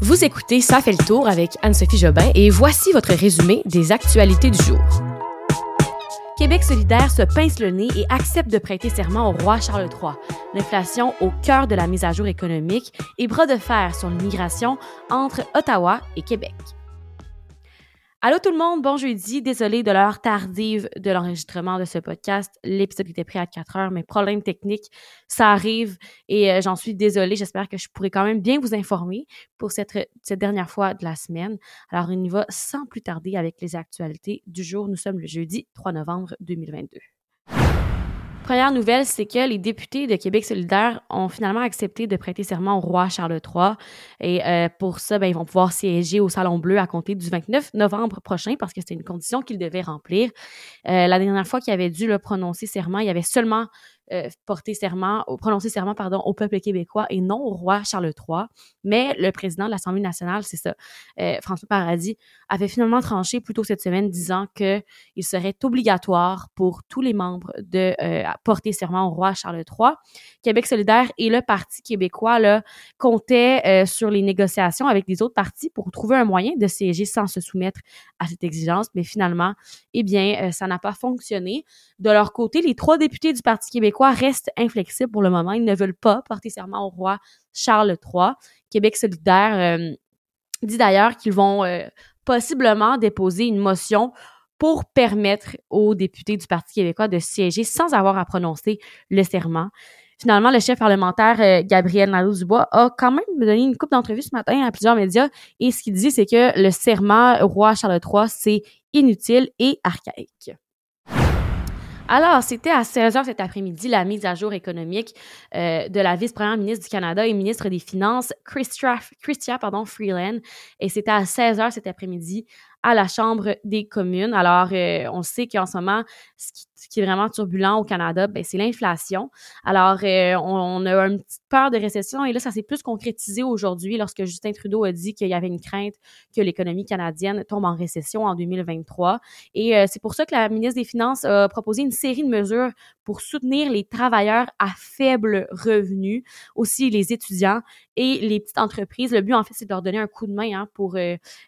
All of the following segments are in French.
Vous écoutez Ça fait le tour avec Anne-Sophie Jobin et voici votre résumé des actualités du jour. Québec solidaire se pince le nez et accepte de prêter serment au roi Charles III. L'inflation au cœur de la mise à jour économique et bras de fer sur l'immigration entre Ottawa et Québec. Allô tout le monde, bon jeudi. Désolé de l'heure tardive de l'enregistrement de ce podcast. L'épisode était prêt à 4 heures, mais problème technique, ça arrive et euh, j'en suis désolée. J'espère que je pourrai quand même bien vous informer pour cette, cette dernière fois de la semaine. Alors, on y va sans plus tarder avec les actualités du jour. Nous sommes le jeudi 3 novembre 2022. Première nouvelle, c'est que les députés de Québec solidaire ont finalement accepté de prêter serment au roi Charles III. Et euh, pour ça, ben, ils vont pouvoir siéger au Salon Bleu à compter du 29 novembre prochain parce que c'était une condition qu'ils devaient remplir. Euh, la dernière fois qu'ils avaient dû le prononcer serment, il y avait seulement euh, porter serment, prononcer serment pardon, au peuple québécois et non au roi Charles III. Mais le président de l'Assemblée nationale, c'est ça, euh, François Paradis, avait finalement tranché plus tôt cette semaine disant que il serait obligatoire pour tous les membres de euh, porter serment au roi Charles III. Québec solidaire et le Parti québécois là, comptaient sur les négociations avec les autres partis pour trouver un moyen de siéger sans se soumettre à cette exigence, mais finalement, eh bien, ça n'a pas fonctionné. De leur côté, les trois députés du Parti québécois restent inflexibles pour le moment. Ils ne veulent pas porter serment au roi Charles III. Québec solidaire euh, dit d'ailleurs qu'ils vont euh, possiblement déposer une motion pour permettre aux députés du Parti québécois de siéger sans avoir à prononcer le serment. Finalement, le chef parlementaire euh, Gabriel Nadeau-Dubois a quand même donné une coupe d'entrevue ce matin à plusieurs médias et ce qu'il dit, c'est que le serment au roi Charles III, c'est inutile et archaïque. Alors, c'était à 16 h cet après-midi la mise à jour économique euh, de la vice-première ministre du Canada et ministre des Finances, Christia, Freeland. Et c'était à 16 h cet après-midi à la Chambre des communes. Alors, euh, on sait qu'en ce moment, ce qui, est vraiment turbulent au Canada, ben, c'est l'inflation. Alors, euh, on, a une petite peur de récession et là, ça s'est plus concrétisé aujourd'hui lorsque Justin Trudeau a dit qu'il y avait une crainte que l'économie canadienne tombe en récession en 2023. Et euh, c'est pour ça que la ministre des Finances a proposé une série de mesures pour soutenir les travailleurs à faible revenu, aussi les étudiants et les petites entreprises. Le but, en fait, c'est de leur donner un coup de main hein, pour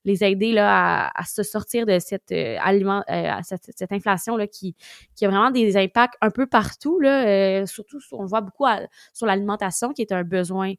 les aider là, à, se sortir de cette euh, aliment, euh, cette, inflation là qui, qui a vraiment des impacts un peu partout euh, surtout on le voit beaucoup sur l'alimentation qui est un besoin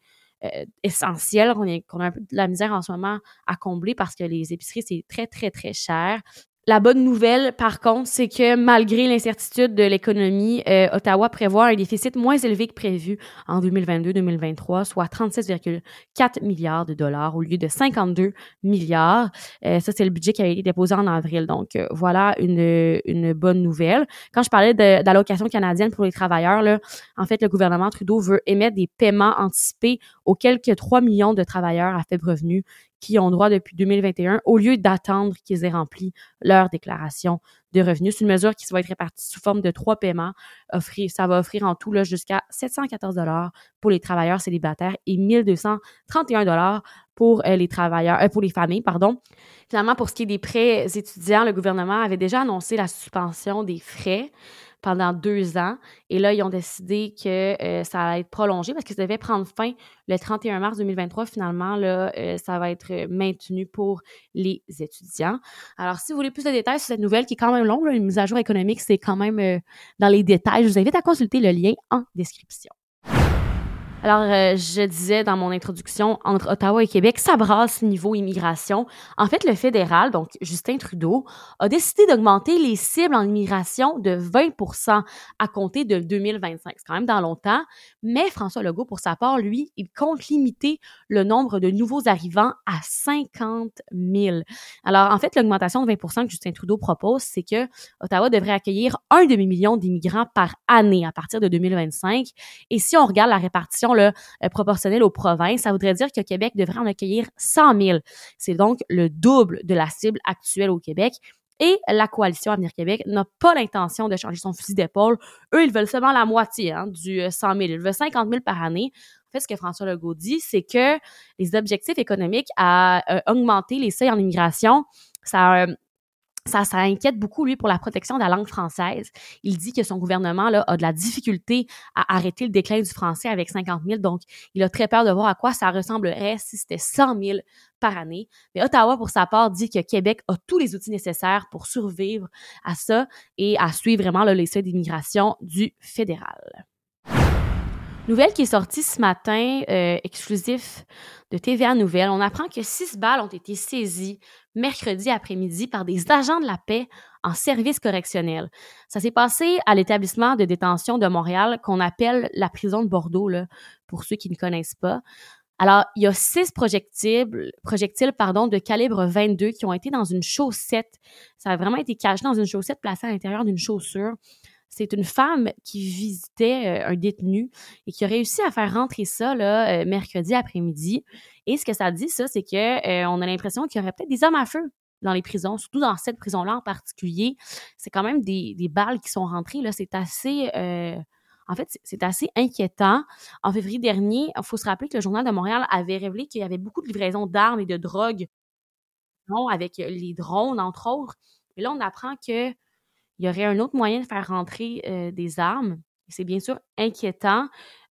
essentiel qu'on a un peu de la misère en ce moment à combler parce que les épiceries c'est très très très cher. La bonne nouvelle, par contre, c'est que malgré l'incertitude de l'économie, euh, Ottawa prévoit un déficit moins élevé que prévu en 2022-2023, soit 37,4 milliards de dollars au lieu de 52 milliards. Euh, ça, c'est le budget qui a été déposé en avril. Donc, euh, voilà une, bonne nouvelle. Quand je parlais d'allocation canadienne pour les travailleurs, en fait, le gouvernement Trudeau veut émettre des paiements anticipés aux quelques 3 millions de travailleurs à faible revenu qui ont droit depuis 2021 au lieu d'attendre qu'ils aient rempli leur déclaration de revenus. C'est une mesure qui va être répartie sous forme de trois paiements. Ça va offrir en tout jusqu'à 714 dollars pour les travailleurs célibataires et 1231 dollars pour euh, les travailleurs, euh, pour les familles, pardon. Finalement, pour ce qui est des prêts étudiants, le gouvernement avait déjà annoncé la suspension des frais pendant deux ans. Et là, ils ont décidé que euh, ça allait être prolongé parce que ça devait prendre fin le 31 mars 2023. Finalement, là, ça va être maintenu pour les étudiants. Alors, si vous voulez plus de détails sur cette nouvelle qui est quand même longue, une mise à jour économique, c'est quand même euh, dans les détails. Je vous invite à consulter le lien en description. Alors, euh, je disais dans mon introduction, entre Ottawa et Québec, ça brasse niveau immigration. En fait, le fédéral, donc Justin Trudeau, a décidé d'augmenter les cibles en immigration de 20% à compter de 2025. C'est quand même dans longtemps. Mais François Legault, pour sa part, lui, il compte limiter le nombre de nouveaux arrivants à 50 000. Alors, en fait, l'augmentation de 20% que Justin Trudeau propose, c'est que Ottawa devrait accueillir un demi-million d'immigrants par année à partir de 2025. Et si on regarde la répartition le euh, proportionnel aux provinces, ça voudrait dire que Québec devrait en accueillir 100 000. C'est donc le double de la cible actuelle au Québec. Et la coalition Avenir Québec n'a pas l'intention de changer son fusil d'épaule. Eux, ils veulent seulement la moitié hein, du 100 euh, 000. Ils veulent 50 000 par année. En fait, ce que François Legault dit, c'est que les objectifs économiques à euh, augmenter les seuils en immigration, ça ça, inquiète beaucoup, lui, pour la protection de la langue française. Il dit que son gouvernement a de la difficulté à arrêter le déclin du français avec 50 000. Donc, il a très peur de voir à quoi ça ressemblerait si c'était 100 000 par année. Mais Ottawa, pour sa part, dit que Québec a tous les outils nécessaires pour survivre à ça et à suivre vraiment là, les seuils d'immigration du fédéral. Nouvelle qui est sortie ce matin, euh, exclusif de TVA Nouvelle. On apprend que six balles ont été saisies mercredi après-midi par des agents de la paix en service correctionnel. Ça s'est passé à l'établissement de détention de Montréal qu'on appelle la prison de Bordeaux, là, pour ceux qui ne connaissent pas. Alors, il y a six projectiles, projectiles pardon, de calibre 22 qui ont été dans une chaussette. Ça a vraiment été caché dans une chaussette placée à l'intérieur d'une chaussure. C'est une femme qui visitait euh, un détenu et qui a réussi à faire rentrer ça euh, mercredi après-midi. Et ce que ça dit, ça, c'est que euh, a l'impression qu'il y aurait peut-être des hommes à feu dans les prisons, surtout dans cette prison-là en particulier. C'est quand même des, balles qui sont rentrées. Là, c'est assez. en fait, c'est assez inquiétant. En février dernier, il faut se rappeler que le Journal de Montréal avait révélé qu'il y avait beaucoup de livraisons d'armes et de drogue avec les drones, entre autres. Et là, on apprend que il y aurait un autre moyen de faire rentrer euh, des armes. C'est bien sûr inquiétant.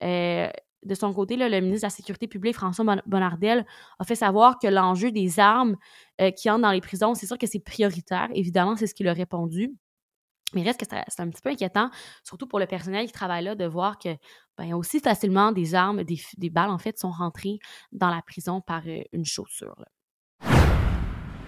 Euh, de son côté, le ministre de la Sécurité publique, François Bonnardel, a fait savoir que l'enjeu des armes euh, qui entrent dans les prisons, c'est sûr que c'est prioritaire. Évidemment, c'est ce qu'il a répondu. Mais reste que c'est un petit peu inquiétant, surtout pour le personnel qui travaille là, de voir que ben, aussi facilement des armes, des, des, balles, en fait, sont rentrées dans la prison par une chaussure.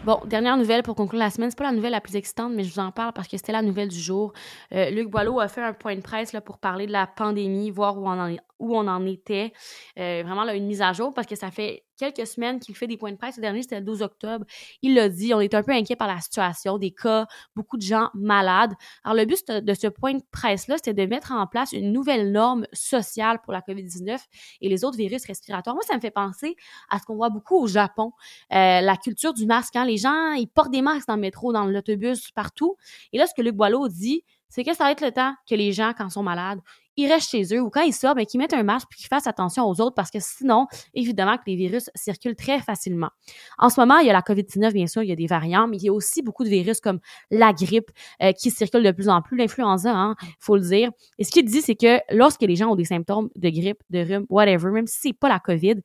Bon, dernière nouvelle pour conclure la semaine. C'est pas la nouvelle la plus excitante, mais je vous en parle parce que c'était la nouvelle du jour. Euh, Luc Boileau a fait un point de presse là, pour parler de la pandémie, voir où on en, où on en était. Euh, vraiment, là, une mise à jour parce que ça fait quelques semaines qu'il fait des points de presse. Le dernier, c'était le 12 octobre. Il l'a dit, on est un peu inquiet par la situation, des cas, beaucoup de gens malades. Alors, le but de ce point de presse-là, c'était de mettre en place une nouvelle norme sociale pour la COVID-19 et les autres virus respiratoires. Moi, ça me fait penser à ce qu'on voit beaucoup au Japon, euh, la culture du masque. Hein? Les gens, ils portent des masques dans le métro, dans l'autobus, partout. Et là, ce que Luc Boileau dit, c'est que ça va être le temps que les gens, quand ils sont malades, ils restent chez eux ou quand ils sortent, mais ben, qu'ils mettent un masque et qu'ils fassent attention aux autres parce que sinon, évidemment que les virus circulent très facilement. En ce moment, il y a la COVID-19, bien sûr, il y a des variants, mais il y a aussi beaucoup de virus comme la grippe euh, qui circulent de plus en plus, l'influenza, hein, faut le dire. Et ce qu'il dit, c'est que lorsque les gens ont des symptômes de grippe, de rhume, whatever, même si c'est pas la COVID,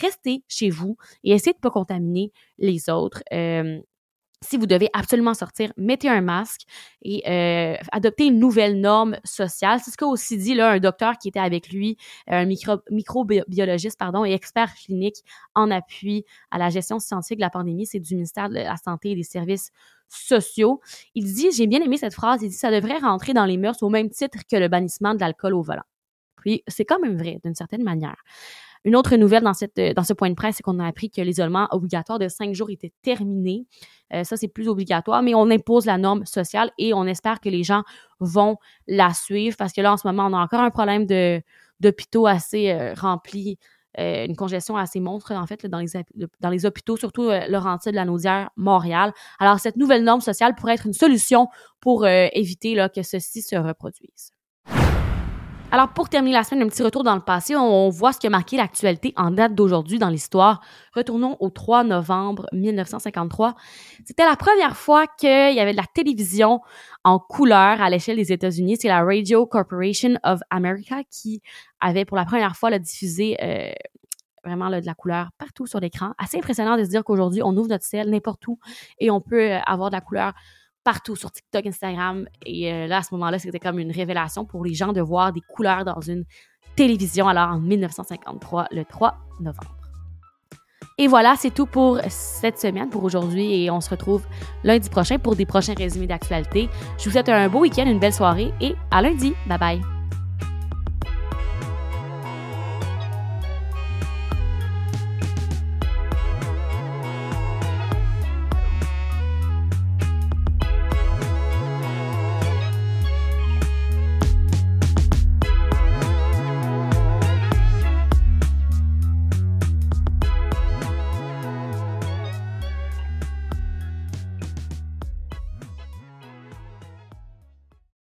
restez chez vous et essayez de pas contaminer les autres. Euh, si vous devez absolument sortir, mettez un masque et euh, adoptez une nouvelle norme sociale. C'est ce qu'a aussi dit là, un docteur qui était avec lui, un micro, microbiologiste pardon, et expert clinique en appui à la gestion scientifique de la pandémie. C'est du ministère de la Santé et des Services sociaux. Il dit, j'ai bien aimé cette phrase, il dit, ça devrait rentrer dans les mœurs au même titre que le bannissement de l'alcool au volant. Puis, c'est quand même vrai, d'une certaine manière. Une autre nouvelle dans, cette, dans ce point de presse, c'est qu'on a appris que l'isolement obligatoire de cinq jours était terminé. Euh, ça, c'est plus obligatoire, mais on impose la norme sociale et on espère que les gens vont la suivre parce que là, en ce moment, on a encore un problème d'hôpitaux assez euh, remplis. Euh, une congestion assez monstre, en fait, dans, les, hôpitaux, surtout Laurentides, la Naudière, Montréal. Alors, cette nouvelle norme sociale pourrait être une solution pour éviter que ceci se reproduise. Alors, pour terminer la semaine, un petit retour dans le passé, on, voit ce qui a marqué l'actualité en date d'aujourd'hui dans l'histoire. Retournons au 3 novembre 1953. C'était la première fois qu'il y avait de la télévision en couleur à l'échelle des États-Unis. C'est la Radio Corporation of America qui avait pour la première fois diffusé euh, vraiment de la couleur partout sur l'écran. Assez impressionnant de se dire qu'aujourd'hui, on ouvre notre ciel n'importe où et on peut euh, avoir de la couleur partout sur TikTok, Instagram. Et euh, là, à ce moment-là, c'était comme une révélation pour les gens de voir des couleurs dans une télévision, alors en 1953, le 3 novembre. Et voilà, c'est tout pour cette semaine, pour aujourd'hui, et on se retrouve lundi prochain pour des prochains résumés d'actualité. Je vous souhaite un beau week-end, une belle soirée, et à lundi. Bye bye.